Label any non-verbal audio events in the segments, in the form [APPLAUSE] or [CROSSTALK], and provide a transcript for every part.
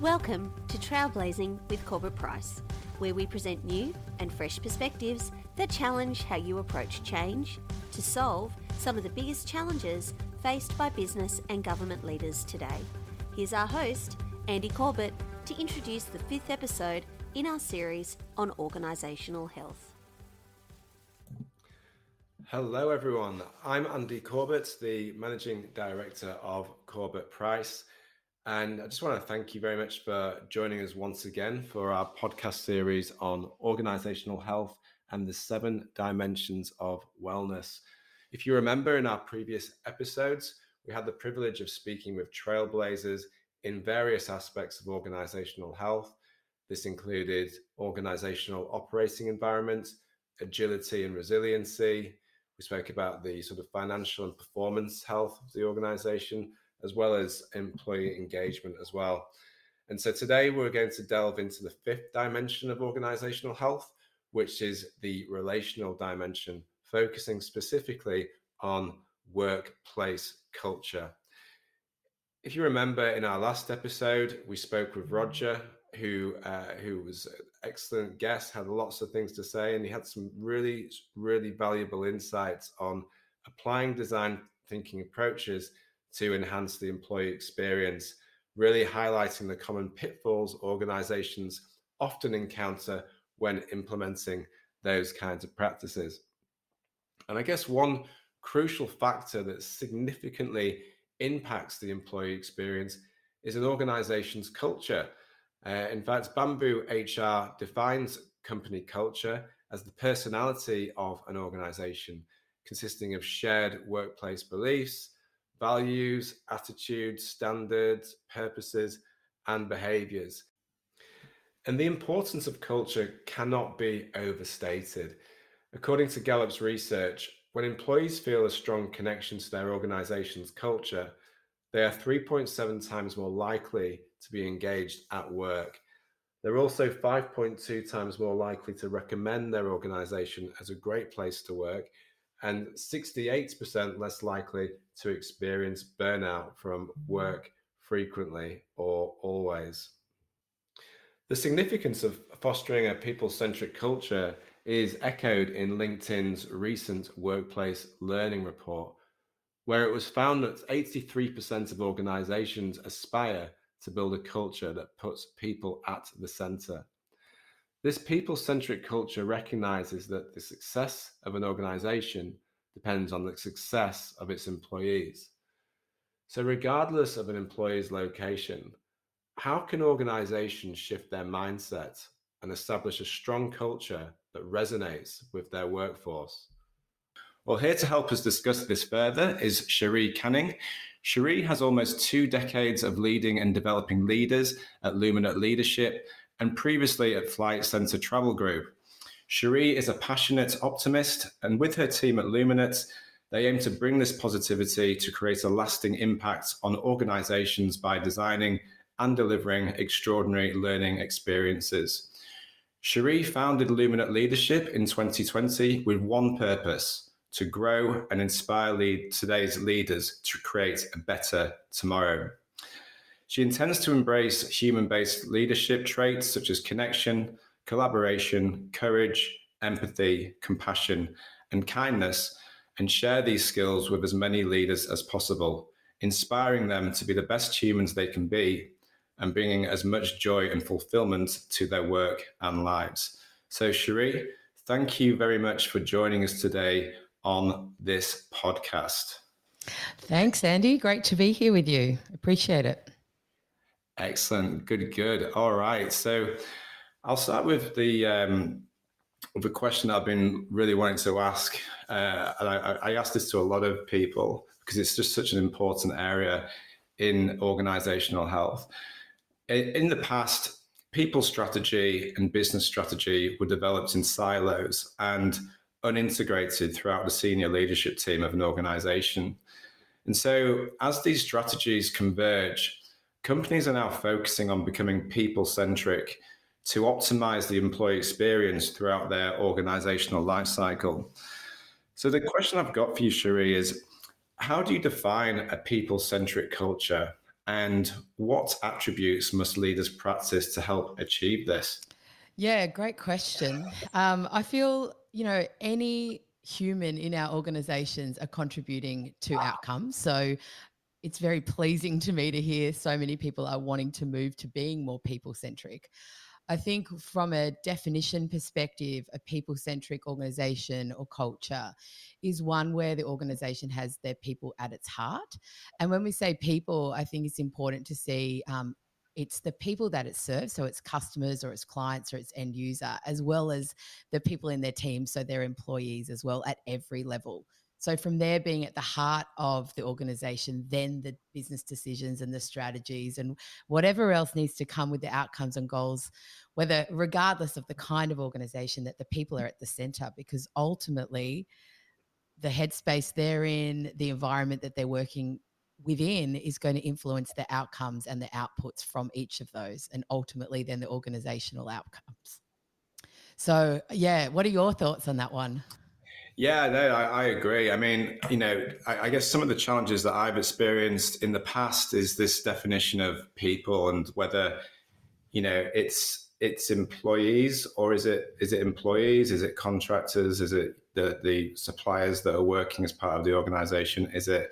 Welcome to Trailblazing with Corbett Price, where we present new and fresh perspectives that challenge how you approach change to solve some of the biggest challenges faced by business and government leaders today. Here's our host, Andy Corbett, to introduce the fifth episode in our series on organisational health. Hello, everyone. I'm Andy Corbett, the Managing Director of Corbett Price. And I just want to thank you very much for joining us once again for our podcast series on organizational health and the seven dimensions of wellness. If you remember in our previous episodes, we had the privilege of speaking with trailblazers in various aspects of organizational health. This included organizational operating environments, agility and resiliency. We spoke about the sort of financial and performance health of the organization, as well as employee engagement as well. And so today we're going to delve into the fifth dimension of organizational health, which is the relational dimension, focusing specifically on workplace culture. If you remember in our last episode, we spoke with Roger, who uh, who was an excellent guest, had lots of things to say, and he had some really, really valuable insights on applying design thinking approaches to enhance the employee experience, really highlighting the common pitfalls organizations often encounter when implementing those kinds of practices. And I guess one crucial factor that significantly impacts the employee experience is an organization's culture. Uh, in fact, Bamboo HR defines company culture as the personality of an organization consisting of shared workplace beliefs, values, attitudes, standards, purposes, and behaviors. And the importance of culture cannot be overstated. According to Gallup's research, when employees feel a strong connection to their organization's culture, they are 3.7 times more likely to be engaged at work. They're also 5.2 times more likely to recommend their organization as a great place to work and 68% less likely to experience burnout from mm-hmm. work frequently or always. The significance of fostering a people centric culture is echoed in LinkedIn's recent workplace learning report, where it was found that 83% of organizations aspire to build a culture that puts people at the center. This people centric culture recognizes that the success of an organization depends on the success of its employees. So, regardless of an employee's location, how can organizations shift their mindset and establish a strong culture that resonates with their workforce? Well, here to help us discuss this further is Cherie Canning. Cherie has almost two decades of leading and developing leaders at Luminate Leadership and previously at Flight Centre Travel Group. Cherie is a passionate optimist, and with her team at Luminate, they aim to bring this positivity to create a lasting impact on organizations by designing and delivering extraordinary learning experiences. Cherie founded Luminate Leadership in 2020 with one purpose to grow and inspire lead today's leaders to create a better tomorrow. She intends to embrace human based leadership traits such as connection, collaboration, courage, empathy, compassion, and kindness, and share these skills with as many leaders as possible, inspiring them to be the best humans they can be and bringing as much joy and fulfillment to their work and lives. So, Cherie, thank you very much for joining us today on this podcast. Thanks, Andy. Great to be here with you. Appreciate it. Excellent. Good, good. All right. So I'll start with the um, with the question I've been really wanting to ask, uh, and I, I ask this to a lot of people because it's just such an important area in organizational health. In the past, people strategy and business strategy were developed in silos and unintegrated throughout the senior leadership team of an organization. And so, as these strategies converge, companies are now focusing on becoming people centric to optimize the employee experience throughout their organizational life cycle. So, the question I've got for you, Cherie, is how do you define a people centric culture? And what attributes must leaders practice to help achieve this? Yeah, great question. Um, I feel, you know, any human in our organizations are contributing to outcomes. So it's very pleasing to me to hear so many people are wanting to move to being more people centric. I think from a definition perspective, a people centric organization or culture is one where the organization has their people at its heart. And when we say people, I think it's important to see um, it's the people that it serves so it's customers or it's clients or it's end user as well as the people in their team so their employees as well at every level so from there being at the heart of the organization, then the business decisions and the strategies and whatever else needs to come with the outcomes and goals, whether regardless of the kind of organization that the people are at the center, because ultimately the headspace they're in, the environment that they're working within is going to influence the outcomes and the outputs from each of those and ultimately then the organizational outcomes. So, yeah, what are your thoughts on that one? Yeah, no, I, I, agree. I mean, you know, I, I, guess some of the challenges that I've experienced in the past is this definition of people and whether, you know, it's it's employees or is it is it employees? Is it contractors? Is it the the suppliers that are working as part of the organization? Is it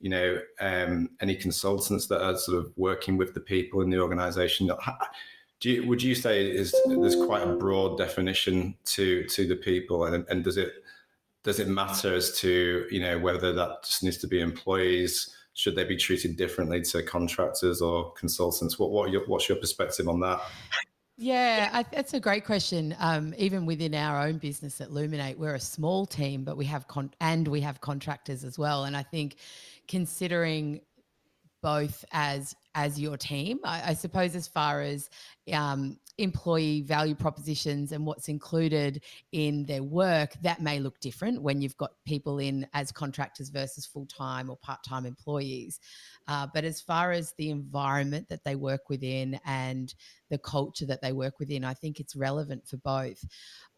you know um, any consultants that are sort of working with the people in the organization? Do you, would you say is there's quite a broad definition to to the people and, and does it does it matter as to you know whether that just needs to be employees? Should they be treated differently to contractors or consultants? What what your, what's your perspective on that? Yeah, I, that's a great question. Um, even within our own business at Luminate, we're a small team, but we have con- and we have contractors as well. And I think considering both as as your team, I, I suppose as far as um, employee value propositions and what's included in their work, that may look different when you've got people in as contractors versus full time or part time employees. Uh, but as far as the environment that they work within and the culture that they work within, I think it's relevant for both.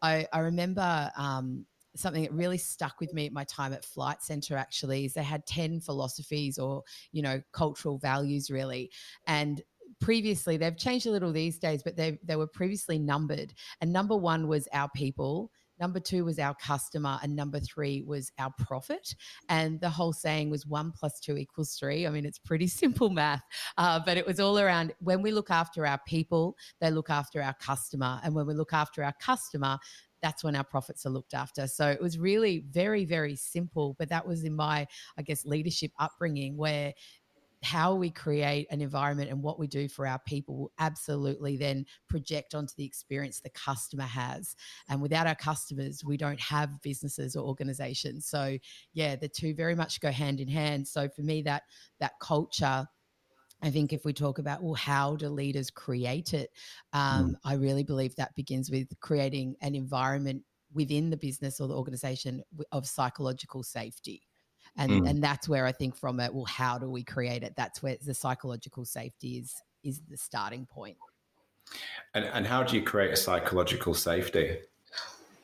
I, I remember. Um, something that really stuck with me at my time at Flight Centre actually is they had 10 philosophies or you know cultural values really and previously they've changed a little these days, but they they were previously numbered. And number one was our people. Number two was our customer, and number three was our profit. And the whole saying was one plus two equals three. I mean, it's pretty [LAUGHS] simple math, uh, but it was all around when we look after our people, they look after our customer. And when we look after our customer, that's when our profits are looked after. So it was really very, very simple. But that was in my, I guess, leadership upbringing where how we create an environment and what we do for our people will absolutely then project onto the experience the customer has. And without our customers, we don't have businesses or organizations. So yeah, the two very much go hand in hand. So for me, that that culture. I think if we talk about, well, how do leaders create it? Um, mm. I really believe that begins with creating an environment within the business or the organization of psychological safety and mm. and that's where i think from it well how do we create it that's where the psychological safety is is the starting point. point and and how do you create a psychological safety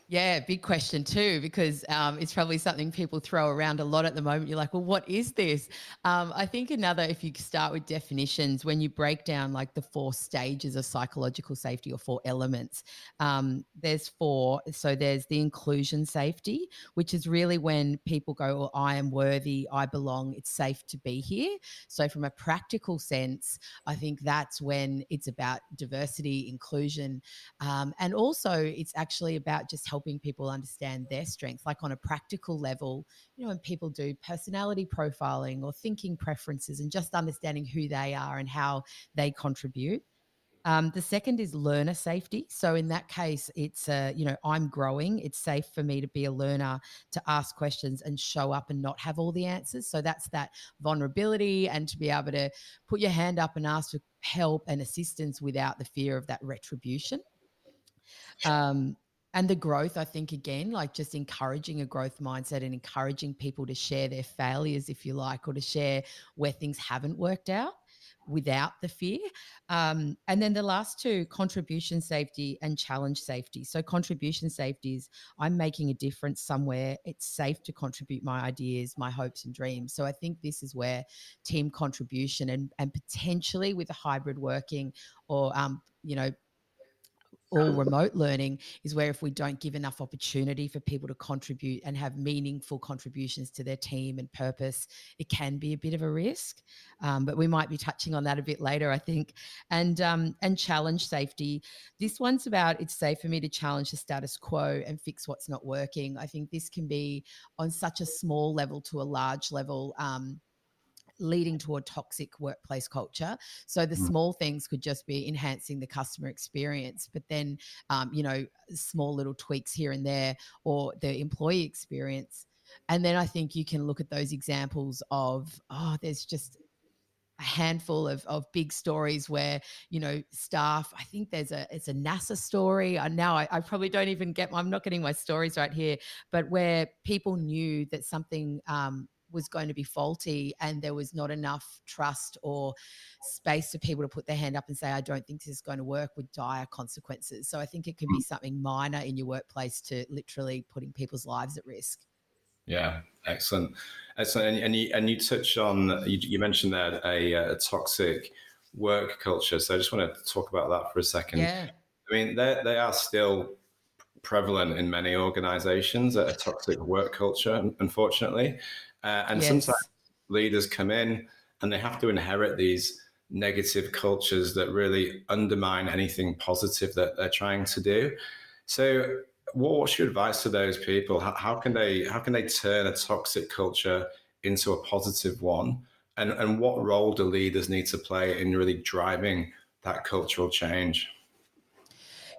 yeah, big question too, because um, it's probably something people throw around a lot at the moment. You're like, well, what is this? Um, I think another, if you start with definitions, when you break down like the four stages of psychological safety or four elements, um, there's four. So there's the inclusion safety, which is really when people go, I am worthy, I belong, it's safe to be here. So from a practical sense, I think that's when it's about diversity, inclusion, um, and also it's actually about just helping people understand their strengths, like on a practical level, you know, when people do personality profiling or thinking preferences and just understanding who they are and how they contribute. Um, the second is learner safety. So in that case, it's uh, you know I'm growing. It's safe for me to be a learner, to ask questions and show up and not have all the answers. So that's that vulnerability and to be able to put your hand up and ask for help and assistance without the fear of that retribution. Um, and the growth i think again like just encouraging a growth mindset and encouraging people to share their failures if you like or to share where things haven't worked out without the fear. Um, and then the last two contribution safety and challenge safety. So, contribution safety is I'm making a difference somewhere. It's safe to contribute my ideas, my hopes, and dreams. So, I think this is where team contribution and, and potentially with a hybrid working or, um, you know, all [LAUGHS] remote learning is where if we don't give enough opportunity for people to contribute and have meaningful contributions to their team and purpose, it can be a bit of a risk. Um, but we might be touching on that a bit later, I think. And um, and challenge safety. This one's about it's safe for me to challenge the status quo and fix what's not working. I think this can be on such a small level to a large level. Um, leading to a toxic workplace culture. So the mm. small things could just be enhancing the customer experience, but then, um, you know, small little tweaks here and there or the employee experience. And then I think you can look at those examples of, oh, there's just a handful of, of big stories where you know staff i think there's a it's a nasa story and now I, I, probably don't even get i'm not getting my stories right here but where people knew that something um, was going to be faulty and there was not enough trust or space for people to put their hand up and say, I don't think this is going to work with dire consequences. So I think it can be mm. something minor in your workplace to literally putting people's lives at risk. Yeah, excellent, excellent. And, and you and you touched on you, you mentioned there a, a, toxic work culture. So I just want to talk about that for a second. Yeah. I mean, they they are still prevalent in many organizations a toxic work culture unfortunately uh, and yes. sometimes leaders come in and they have to inherit these negative cultures that really undermine anything positive that they're trying to do. So, what's your advice to those people? How, how can they how can they turn a toxic culture into a positive one? And and what role do leaders need to play in really driving that cultural change?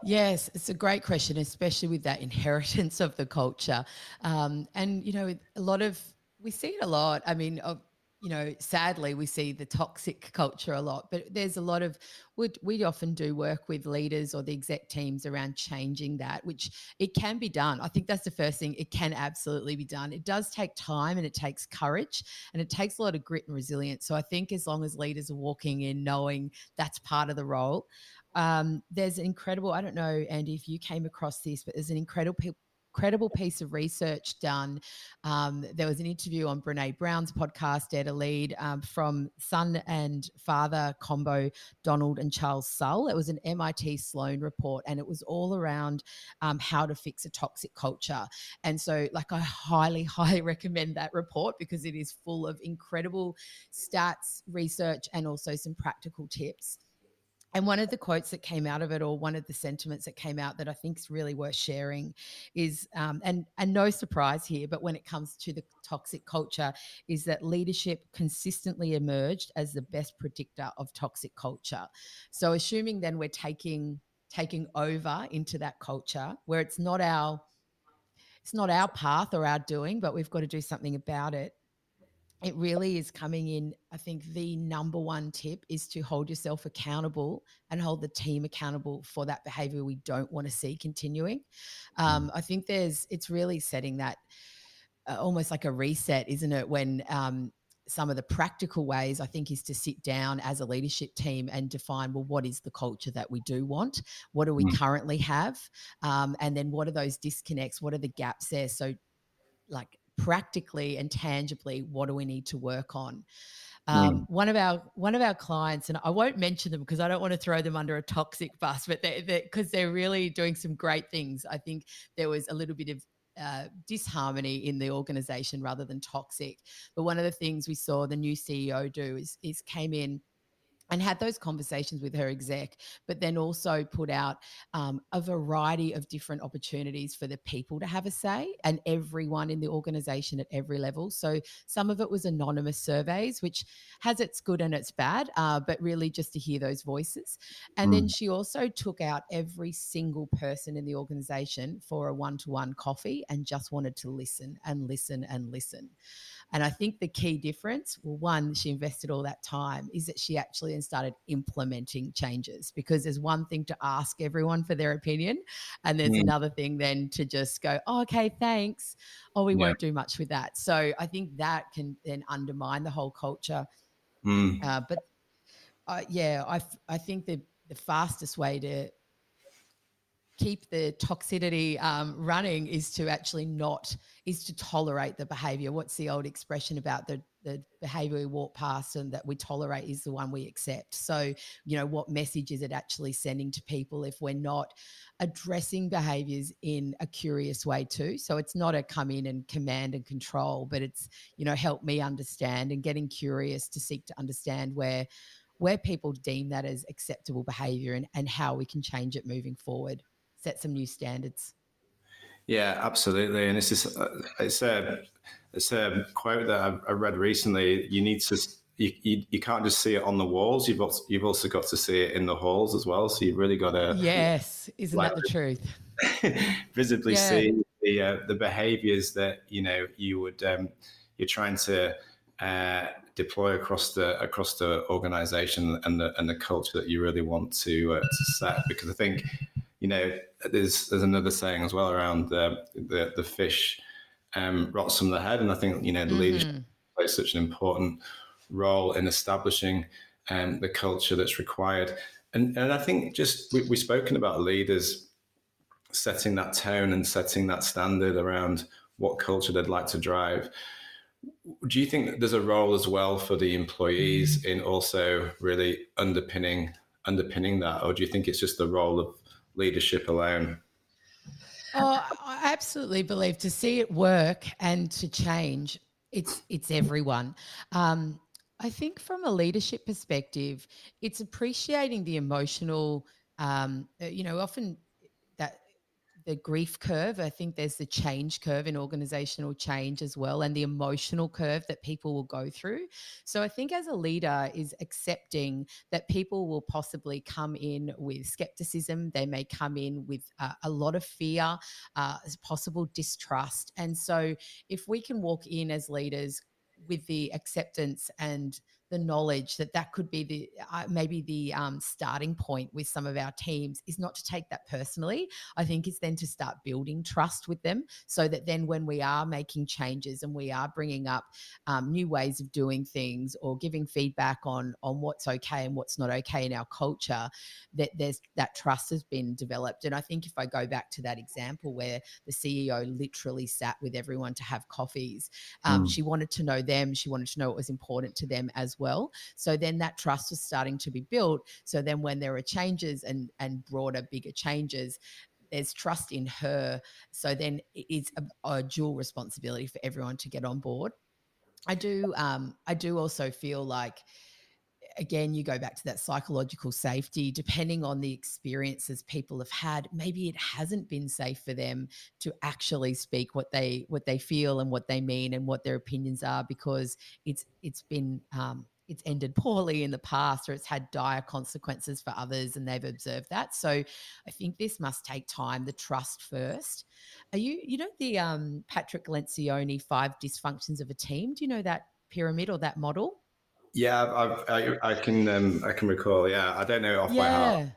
Yes, it's a great question, especially with that [LAUGHS] inheritance of the culture. Um, and, you know, a lot of we see it a lot. I mean, of you know, sadly, we see the toxic culture a lot, but there's a lot of, we, we often do work with leaders or the exec teams around changing that, which it can be done. I think that's the first thing. It can absolutely be done. It does take time and it takes courage and it takes a lot of grit and resilience. So I think as long as leaders are walking in knowing that's part of the role, um, there's an incredible, I don't know, Andy, if you came across this, but there's an incredible incredible piece of research done. Um, there was an interview on Brene Brown's podcast, Dare to Lead, um, from son and father combo Donald and Charles Sull. It was an MIT Sloan report, and it was all around um, how to fix a toxic culture. And so, like, I highly, [LAUGHS] highly recommend that report because it is full of incredible stats, research, and also some practical tips. And one of the quotes that came out of it, or one of the sentiments that came out that I think is really worth sharing, is um, and and no surprise here, but when it comes to the toxic culture, is that leadership consistently emerged as the best predictor of toxic culture. So assuming then we're taking taking over into that culture where it's not our it's not our path or our doing, but we've got to do something about it it really is coming in. I think the number one tip is to hold yourself accountable and hold the team accountable for that behavior we don't want to see continuing. Um, mm. I think there's, it's really setting that uh, almost like a reset, isn't it? When um, some of the practical ways I think is to sit down as a leadership team and define well, what is the culture that we do want? What do we mm. currently have? Um, and then what are those disconnects? What are the gaps there? So, like practically and tangibly what do we need to work on? Um, mm. one of our one of our clients and i won't mention them because i don't want to throw them under a toxic [LAUGHS] bus but they because they're, they're really doing some great things. I think there was a little bit of uh, disharmony in the organization rather than toxic. But one of the things we saw the new ceo do is is came in and had those conversations with her exec, but then also put out um, a variety of different opportunities for the people to have a say and everyone in the organization at every level. So some of it was anonymous surveys, which has its good and its bad, uh, but really just to hear those voices. And mm. then she also took out every single person in the organization for a one to one coffee and just wanted to listen and listen and listen. And I think the key difference, well, one, she invested all that time, is that she actually then started implementing changes because there's one thing to ask everyone for their opinion, and there's mm. another thing then to just go, oh, okay, thanks. Oh, we yeah. won't do much with that. So I think that can then undermine the whole culture. Mm. Uh, but uh, yeah, I, I think the, the fastest way to keep the toxicity um, running is to actually not is to tolerate the behavior. What's the old expression about the the behavior we walk past and that we tolerate is the one we accept. So you know what message is it actually sending to people if we're not addressing behaviors in a curious way too? So it's not a come in and command and control but it's you know help me understand and getting curious to seek to understand where where people deem that as acceptable behavior and, and how we can change it moving forward set some new standards. Yeah, absolutely. And it's just, uh, it's a it's a quote that I read recently. You need to you, you, you, can't just see it on the walls. You've also, you've also got to see it in the halls as well. So you've really got to yes, isn't like, that the truth? [LAUGHS] visibly yeah. see the uh, the behaviours that you know you would um, you're trying to uh, deploy across the across the organisation and the and the culture that you really want to uh, to set. Because I think you know, there's there's another saying as well around the the, the fish um, rots from the head, and I think you know the mm-hmm. leadership plays such an important role in establishing um, the culture that's required. And and I think just we, we've spoken about leaders setting that tone and setting that standard around what culture they'd like to drive. Do you think there's a role as well for the employees mm-hmm. in also really underpinning underpinning that, or do you think it's just the role of leadership alone? Oh, I absolutely believe to see it work and to change, it's it's everyone. Um, I think from a leadership perspective, it's appreciating the emotional. Um, uh, you know, often the grief curve. I think there's the change curve in organizational change as well, and the emotional curve that people will go through. So I think as a leader is accepting that people will possibly come in with skepticism. They may come in with uh, a lot of fear, uh, possible distrust. And so if we can walk in as leaders with the acceptance and the knowledge that that could be the uh, maybe the um, starting point with some of our teams is not to take that personally. I think it's then to start building trust with them so that then when we are making changes and we are bringing up um, new ways of doing things or giving feedback on on what's okay and what's not okay in our culture, that there's that trust has been developed. And I think if I go back to that example where the CEO literally sat with everyone to have coffees, um, mm. she wanted to know them, she wanted to know what was important to them as well well. So then that trust was starting to be built. So then when there are changes and and broader, bigger changes, there's trust in her. So then it's a, a dual responsibility for everyone to get on board. I do um I do also feel like again, you go back to that psychological safety, depending on the experiences people have had, maybe it hasn't been safe for them to actually speak what they what they feel and what they mean and what their opinions are because it's it's been um, it's ended poorly in the past or it's had dire consequences for others and they've observed that. So i think this must take time the trust first. Are you you know the um, patrick lencioni five dysfunctions of a team? Do you know that pyramid or that model? Yeah I've, i I, can um, i can recall yeah. I don't know off yeah. by heart.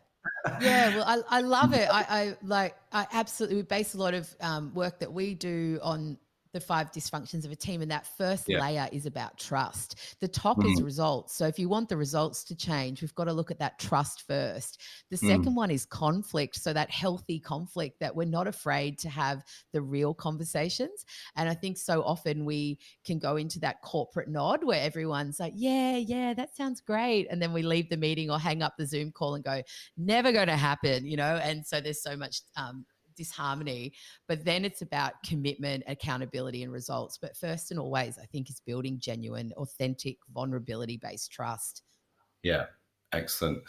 Yeah, well, I, I love it. [LAUGHS] I, I like, I absolutely we base a lot of um, work that we do on the five dysfunctions of a team. And that first yeah. layer is about trust. The top mm. is results. So if you want the results to change, we've got to look at that trust first. The mm. second one is conflict. So that healthy conflict that we're not afraid to have the real conversations. And I think so often we can go into that corporate nod where everyone's like, yeah, yeah, that sounds great. And then we leave the meeting or hang up the Zoom call and go, never going to happen, you know? And so there's so much um, disharmony. But then it's about commitment, accountability, and results. But first and always, I think, is building genuine, authentic, vulnerability based trust. Yeah. Excellent.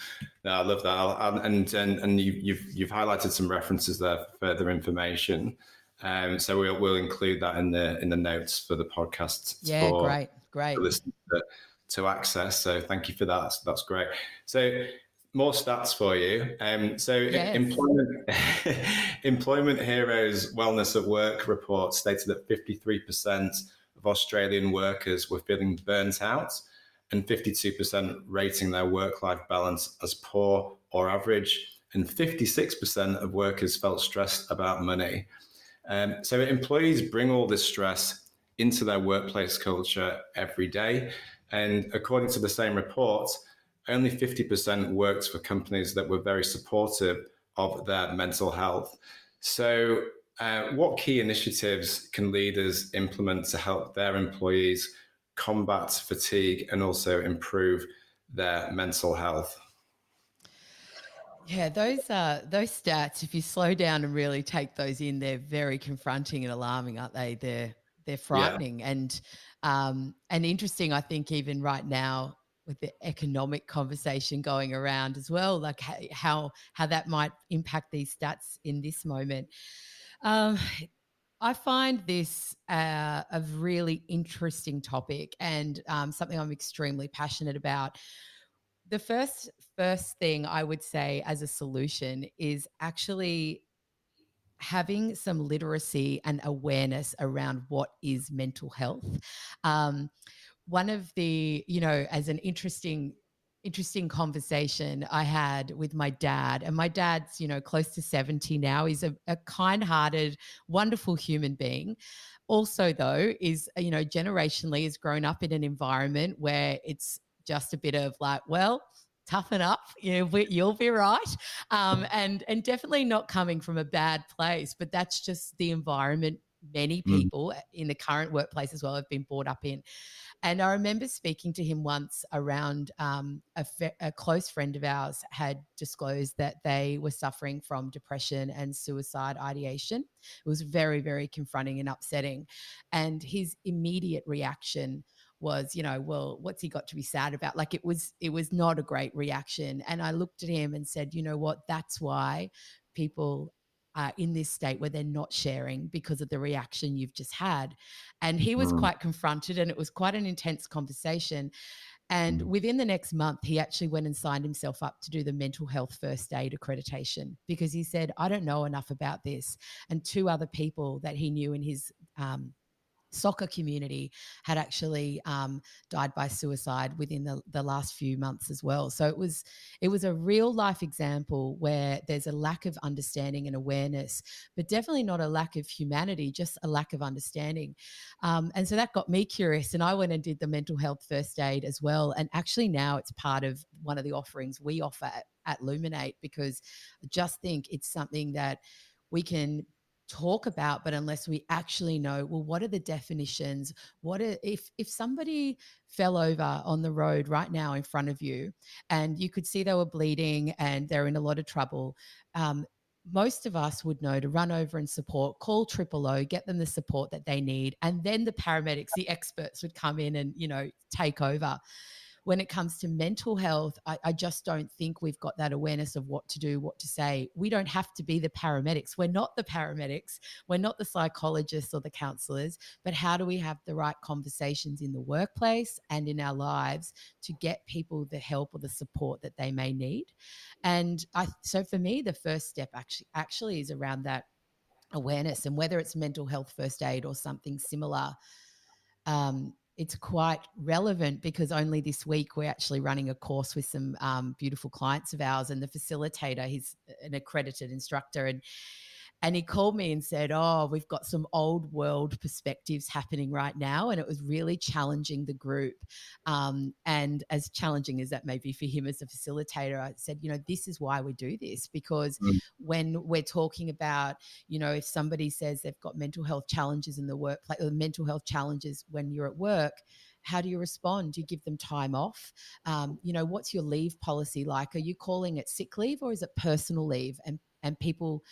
No, I love that, and and and you, you've you've highlighted some references there for further information. Um, so we'll we'll include that in the in the notes for the podcast. Yeah, great, great. To, to access. So thank you for that. That's, that's great. So more stats for you. Um, so, yes. employment [LAUGHS] Employment Hero's wellness at work report stated that 53% of Australian workers were feeling burnt out, and 52% rating their work life balance as poor or average, and 56% of workers felt stressed about money. Um, so, employees bring all this stress into their workplace culture every day, and according to the same report only 50% worked for companies that were very supportive of their mental health. So, uh, what key initiatives can leaders implement to help their employees combat fatigue and also improve their mental health? Yeah, those uh, those stats. If you slow down and really take those in, they're very confronting and alarming, aren't they? They're they're frightening yeah. and um, and interesting. I think even right now with the economic conversation going around as well, like how how that might impact these stats in this moment. Um, I find this uh, a really interesting topic and um, something I'm extremely passionate about. The first first thing I would say as a solution is actually having some literacy and awareness around what is mental health. Um, one of the, you know, as an interesting interesting conversation I had with my dad. And my dad's, you know, close to 70 now. He's a, a kind hearted, wonderful human being. Also, though, is, you know, generationally has grown up in an environment where it's just a bit of like, well, toughen up you know you'll be right um, and and definitely not coming from a bad place but that's just the environment many mm. people mm. in the current workplace as well have been brought up in and I remember speaking to him once around um, a, fe- a, close friend of ours had disclosed that they were suffering from depression and suicide ideation. It was very, very confronting and upsetting. And his immediate reaction was you know well what's he got to be sad about like it was it was not a great reaction and i looked at him and said you know what that's why people uh, in this state where they're not sharing because of the reaction you've just had. And he was mm. quite confronted, and it was quite an intense conversation. And mm. within the next month, he actually went and signed himself up to do the mental health first aid accreditation because he said, I don't know enough about this. And two other people that he knew in his um, soccer community had actually um, died by suicide within the, the last few months as well. So it was it was a real life example where there's a lack of understanding and awareness but definitely not a lack of humanity just a lack of understanding. Um, and so that got me curious and i went and did the mental health first aid as well and actually now it's part of one of the offerings we offer at, at luminate because i just think it's something that we can talk about but unless we actually know well what are the definitions? What are, if if somebody fell over on the road right now in front of you and you could see they were bleeding and they're in a lot of trouble um, most of us would know to run over and support, call triple O, get them the support that they need, and then the paramedics, the experts would come in and you know take over when it comes to mental health, I, I, just don't think we've got that awareness of what to do, what to say. We don't have to be the paramedics. We're not the paramedics. We're not the psychologists or the counselors. But how do we have the right conversations in the workplace and in our lives to get people the help or the support that they may need? And I, so for me, the first step actually actually is around that awareness and whether it's mental health first aid or something similar. Um, it's quite relevant because only this week we're actually running a course with some um, beautiful clients of ours and the facilitator he's an accredited instructor and and he called me and said, Oh, we've got some old world perspectives happening right now. And it was really challenging the group. Um, and as challenging as that may be for him as a facilitator, I said, You know, this is why we do this because mm. when we're talking about, you know, if somebody says they've got mental health challenges in the workplace or mental health challenges when you're at work, how do you respond? Do you give them time off? Um, you know, what's your leave policy like? Are you calling it sick leave or is it personal leave? And and people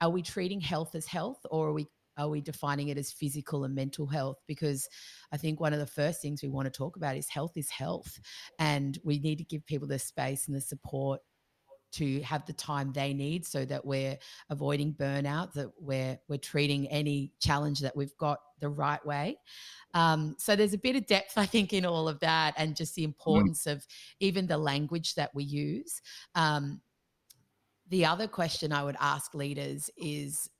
are we treating health as health or are we are we defining it as physical and mental health because i think one of the first things we want to talk about is health is health and we need to give people the space and the support to have the time they need so that we're avoiding burnout that we're we're treating any challenge that we've got the right way um, so there's a bit of depth i think in all of that and just the mm. importance mm. of even the language that we use um, the other question I would ask leaders is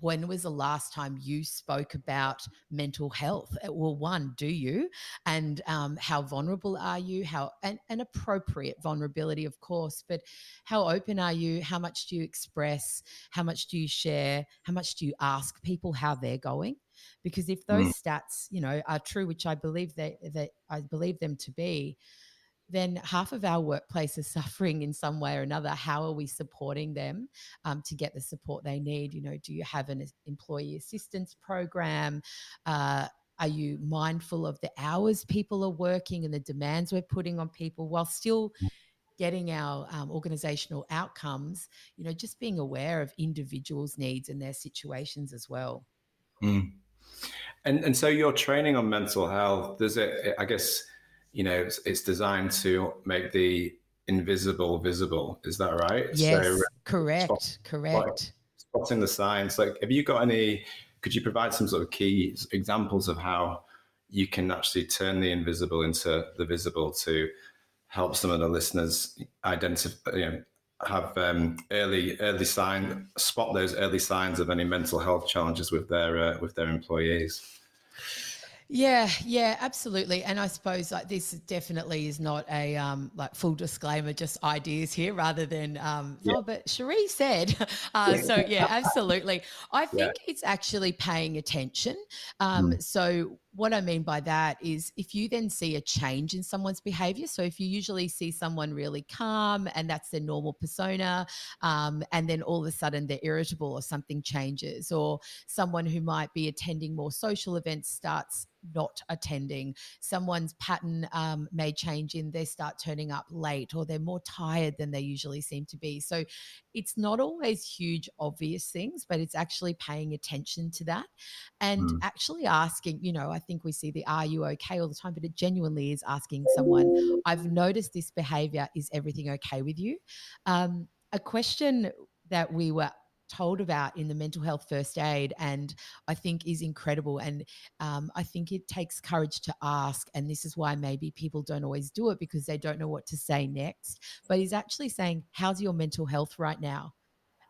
when was the last time you spoke about mental health? Uh, well one do you? And um, how vulnerable are you? How an, an appropriate vulnerability of course but how open are you? How much do you express? How much do you share? How much do you ask people how they're going? Because if those mm. stats you know are true which i believe they that i believe them to be then half of our workplace is [LAUGHS] suffering in some way or another. How are we supporting them um, to get the support they need? You know, do you have an employee assistance program? Uh, are you mindful of the hours people are working and the demands we're putting on people while still mm. getting our um, organizational outcomes? You know, just being aware of individuals' needs and their situations as well. Mm. And and so your training on mental health, does it? I guess you know it's, it's designed to make the invisible visible. Is that right? Yes, so, correct, spot, correct. Spotting the signs. Like, have you got any? Could you provide some sort of key examples of how you can actually turn the invisible into the visible to help some of the listeners identify, you know, have um, early early sign spot those early signs of any mental health challenges with their uh, with their employees. Yeah, yeah, absolutely. And I suppose like this definitely is not a um, like full disclaimer, just ideas here rather than um, yeah. oh, but Cherie said. [LAUGHS] Uh, so yeah, absolutely. I [LAUGHS] think yeah. it's actually paying attention. Um, mm. So what I mean by that is if you then see a change in someone's behavior. So if you usually see someone really calm and that's their normal persona, um, and then all of a sudden they're irritable or something changes, or someone who might be attending more social events starts not attending. Someone's pattern um, may change in they start turning up late or they're more tired than they usually seem to be. So it's not always huge, obvious things, but it's actually paying attention to that and mm. actually asking, you know, I think we see the are you okay all the time, but it genuinely is asking someone, I've noticed this behavior. Is everything okay with you? Um, a question that we were told about in the mental health first aid and i think is incredible. And um, i think it takes courage to ask and this is why maybe people don't always do it because they don't know what to say next but he's actually saying how's your mental health right now?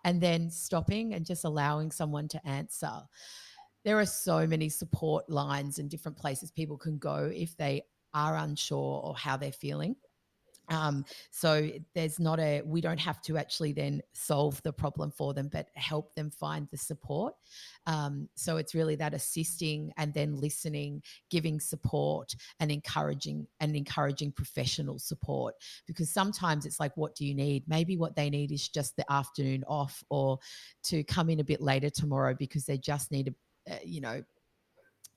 And then stopping and just allowing someone to answer. There are so many support lines and different places people can go if they are unsure or how they're feeling um, so there's not a, we don't have to actually then solve the problem for them, but help them find the support. Um, so it's really that assisting and then listening, giving support and encouraging and encouraging professional support. Because sometimes it's like, what do you need? Maybe what they need is just the afternoon off or to come in a bit later tomorrow because they just need a, you know,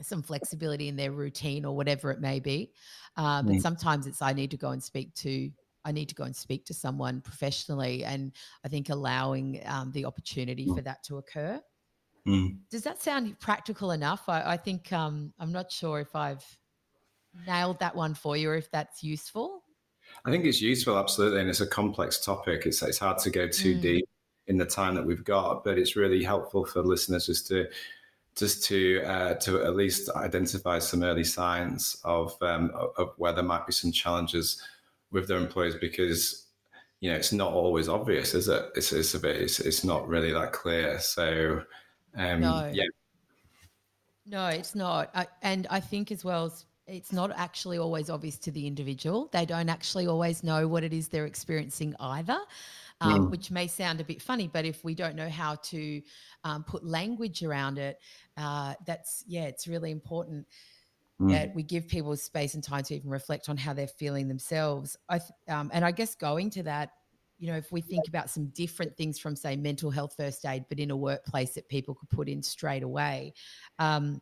some flexibility in their routine or whatever it may be. Mm. But sometimes it's I need to go and speak to I need to go and speak to someone professionally, and I think allowing um, the opportunity mm. for that to occur. Mm. Does that sound practical enough? I, I think um, I'm not sure if I've nailed that one for you, or if that's useful. I think it's useful, absolutely, and it's a complex topic. It's it's hard to go too mm. deep in the time that we've got, but it's really helpful for listeners just to just to uh, to at least identify some early signs of um, of where there might be some challenges with their employees because you know it's not always obvious, is it? It's, it's a bit it's, it's not really that clear. So um, no. yeah, no, it's not, I, and I think as well. It's not actually always obvious to the individual. They don't actually always know what it is they're experiencing either um, mm. which may sound a bit funny, but if we don't know how to um, put language around it, uh, that's, yeah, it's really important. Mm. that we give people space and time to even reflect on how they're feeling themselves. I th- um, and I guess going to that, you know, if we think about some different things from say mental health first aid, but in a workplace that people could put in straight away, um,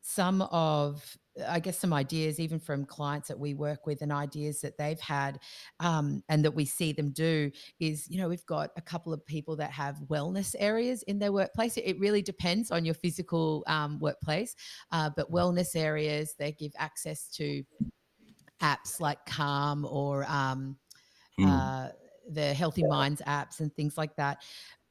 some of I guess some ideas, even from clients that we work with, and ideas that they've had, um, and that we see them do is, you know, we've got a couple of people that have wellness areas in their workplace. It really depends on your physical um, workplace, uh, but wellness areas they give access to apps like Calm or um, mm. uh, the Healthy Minds apps and things like that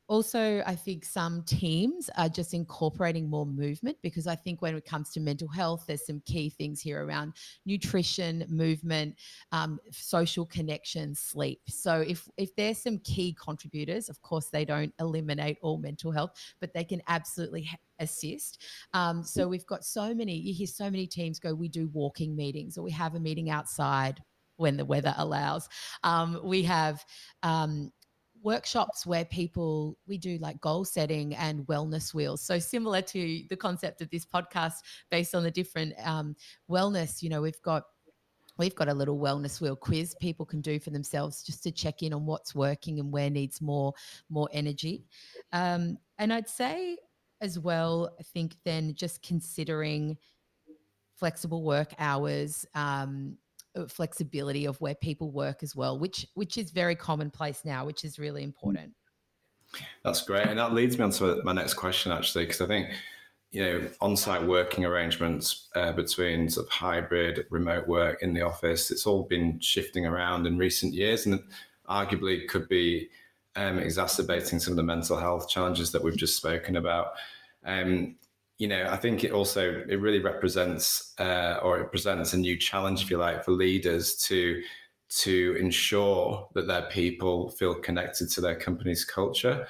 also i think some teams are just incorporating more movement because i think when it comes to mental health there's some key things here around nutrition movement um, social connection sleep so if if there's some key contributors of course they don't eliminate all mental health but they can absolutely ha- assist. Um, so we've got so many, you hear so many teams go, we do walking meetings or we have a meeting outside when the weather allows. Um, we have um, workshops where people we do like goal setting and wellness wheels. So similar to the concept of this podcast based on the different um, wellness you know we've got we've got a little wellness wheel quiz people can do for themselves just to check in on what's working and where needs more more energy. Um, and i'd say as well i think then just considering flexible work hours um, flexibility of where people work as well which which is very commonplace now which is really important that's great and that leads me on to my next question actually because i think you know, on-site working arrangements uh, between sort of hybrid, remote work in the office. It's all been shifting around in recent years, and arguably could be um, exacerbating some of the mental health challenges that we've just spoken about. Um, you know, I think it also it really represents uh, or it presents a new challenge, if you like, for leaders to to ensure that their people feel connected to their company's culture.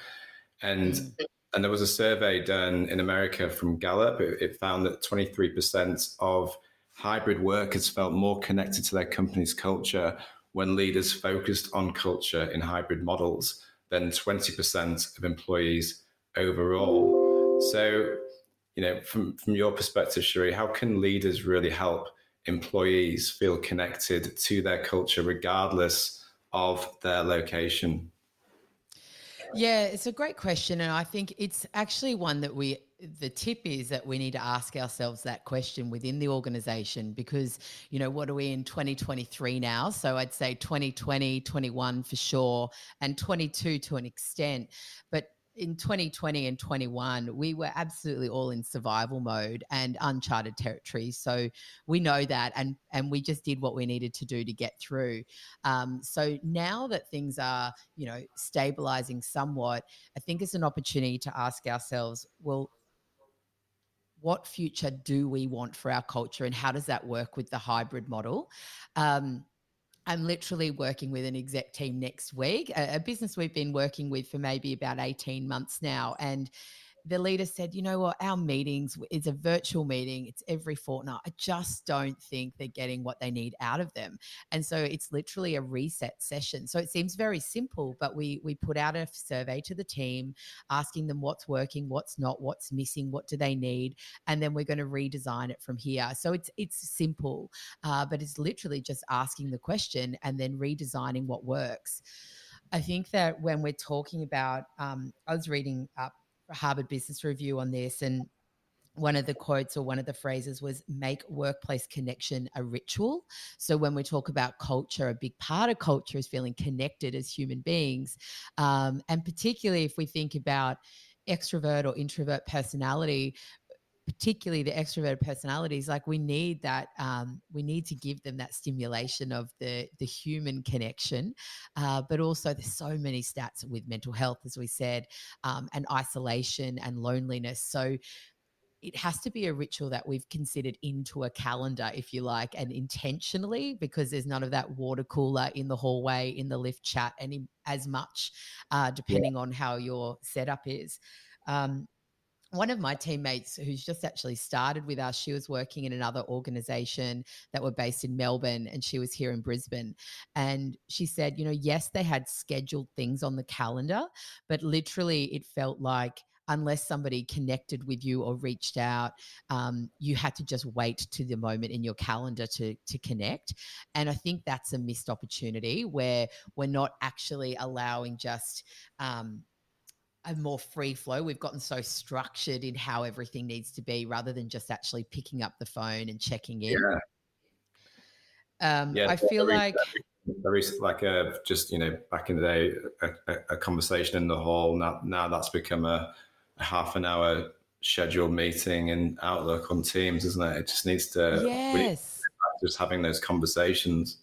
And mm and there was a survey done in America from Gallup. It, it found that 23% of hybrid workers felt more connected to their company's culture when leaders focused on culture in hybrid models than 20% of employees overall. So, you know, from, from your perspective, Cherie, how can leaders really help employees feel connected to their culture regardless of their location? Yeah, it's a great question. And I think it's actually one that we, the tip is that we need to ask ourselves that question within the organization because, you know, what are we in 2023 now? So I'd say 2020, 21 for sure, and 22 to an extent. But in 2020 and 21, we were absolutely all in survival mode and uncharted territory. So we know that, and and we just did what we needed to do to get through. Um, so now that things are, you know, stabilizing somewhat, I think it's an opportunity to ask ourselves, well, what future do we want for our culture, and how does that work with the hybrid model? Um, I'm literally working with an exec team next week, a, a, business we've been working with for maybe about 18 months now. And the leader said, you know what, our meetings is a virtual meeting. It's every fortnight. I just don't think they're getting what they need out of them. And so it's literally a reset session. So it seems very simple, but we we put out a survey to the team, asking them what's working, what's not, what's missing, what do they need, and then we're going to redesign it from here. So it's it's simple, uh, but it's literally just asking the question and then redesigning what works. I think that when we're talking about, um, I was reading up Harvard Business Review on this, and one of the quotes or one of the phrases was make workplace connection a ritual. So, when we talk about culture, a big part of culture is feeling connected as human beings. Um, and particularly if we think about extrovert or introvert personality, particularly the extroverted personalities like we need that um, we need to give them that stimulation of the the human connection uh, but also there's so many stats with mental health as we said um, and isolation and loneliness so it has to be a ritual that we've considered into a calendar, if you like, and intentionally, because there's none of that water cooler in the hallway, in the lift chat, and as much, uh, depending yeah. on how your setup is. Um, one of my teammates who's just actually started with us, she was working in another organization that were based in Melbourne and she was here in Brisbane. And she said, you know, yes, they had scheduled things on the calendar, but literally it felt like unless somebody connected with you or reached out, um, you had to just wait to the moment in your calendar to to connect. And I think that's a missed opportunity where we're not actually allowing just um, a more free flow. We've gotten so structured in how everything needs to be rather than just actually picking up the phone and checking in. Yeah. Um, yeah, I feel very, like very like a just you know back in the day a, a, conversation in the hall. Now now that's become a, a, half an hour scheduled meeting in Outlook on Teams, isn't it? It just needs to yes. just having those conversations.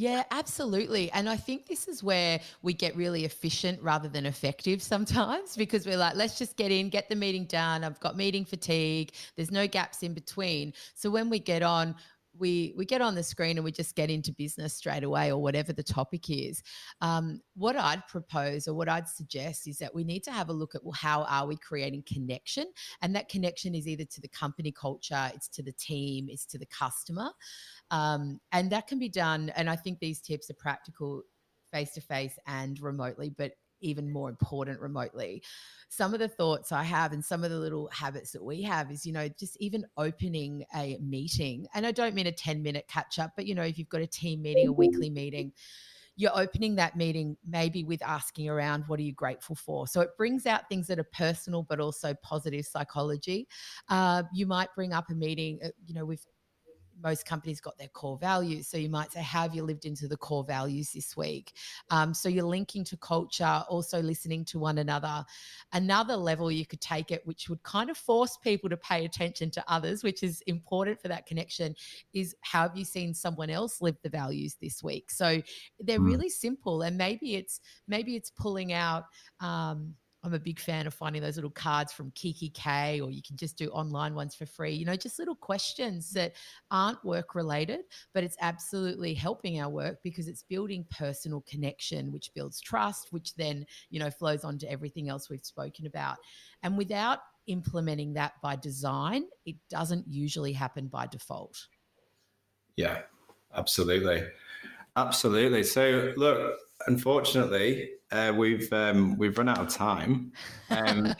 Yeah, absolutely. And I think this is where we get really efficient rather than effective sometimes because we're like, let's just get in, get the meeting done. I've got meeting fatigue. There's no gaps in between. So when we get on, we we get on the screen and we just get into business straight away or whatever the topic is. Um, what i'd propose or what i'd suggest is that we need to have a look at well, how are we creating connection? And that connection is either to the company culture it's to the team it's to the customer. Um, and that can be done and i think these tips are practical face to face and remotely but even more important remotely. Some of the thoughts I have and some of the little habits that we have is, you know, just even opening a meeting. And I don't mean a 10 minute catch up, but, you know, if you've got a team meeting, a weekly meeting, you're opening that meeting maybe with asking around what are you grateful for so it brings out things that are personal but also positive psychology uh, you might bring up a meeting uh, you know we've most companies got their core values. So you might say, How have you lived into the core values this week? Um, so you're linking to culture, also listening to one another. Another level you could take it, which would kind of force people to pay attention to others, which is important for that connection, is how have you seen someone else live the values this week? So they're mm. really simple. And maybe it's maybe it's pulling out um, I'm a big fan of finding those little cards from kikki.K, or you can just do online ones for free. You know, just little questions mm-hmm. that aren't work related, but it's absolutely helping our work because it's building personal connection, which builds trust, which then, you know, flows on to everything else we've spoken about. And without implementing that by design, it doesn't usually happen by default. Yeah, absolutely. Absolutely. So, look, unfortunately, uh, we've um, we've run out of time. Um, [LAUGHS]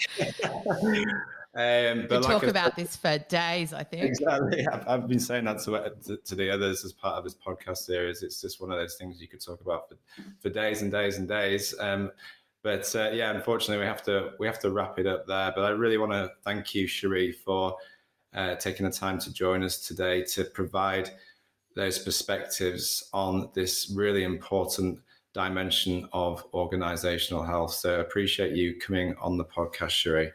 um, but we like talk about this for days, I think. Exactly. [LAUGHS] I've, I've been saying that to, to, to, the others as part of this podcast series. It's just one of those things you could talk about for, for days and days and days. Um, but uh, yeah, unfortunately, we have to we have to wrap it up there. But I really want to thank you, Cherie, for uh, taking the time to join us today to provide those perspectives on this really important dimension of organizational health. So appreciate you coming on the podcast, Cherie.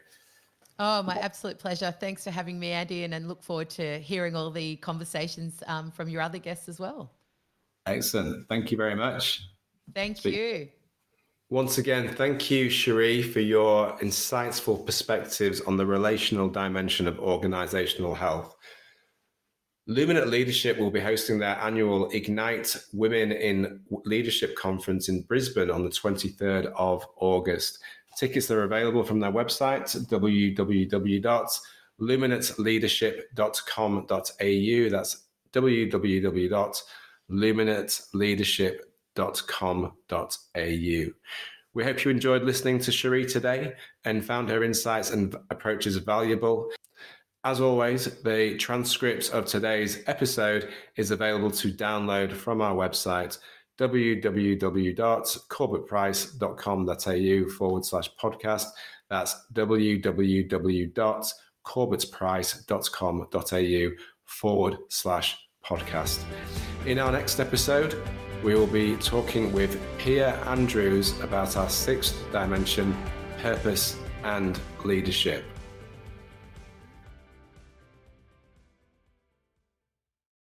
Oh, my absolute pleasure. Thanks for having me, Andy, and, and look forward to hearing all the conversations um, from your other guests as well. Excellent. Thank you very much. Thank Speak. you. Once again, thank you, Cherie, for your insightful perspectives on the relational dimension of organizational health. Luminate Leadership will be hosting their annual Ignite Women in Leadership Conference in Brisbane on the 23rd of August. Tickets are available from their website, www.luminateleadership.com.au. That's www.luminateleadership.com.au. We hope you enjoyed listening to Cherie today and found her insights and approaches valuable. As always, the transcript of today's episode is available to download from our website, www.corbettprice.com.au forward slash podcast. That's www.corbettprice.com.au forward slash podcast. In our next episode, we will be talking with Pia Andrews about our sixth dimension, purpose and leadership.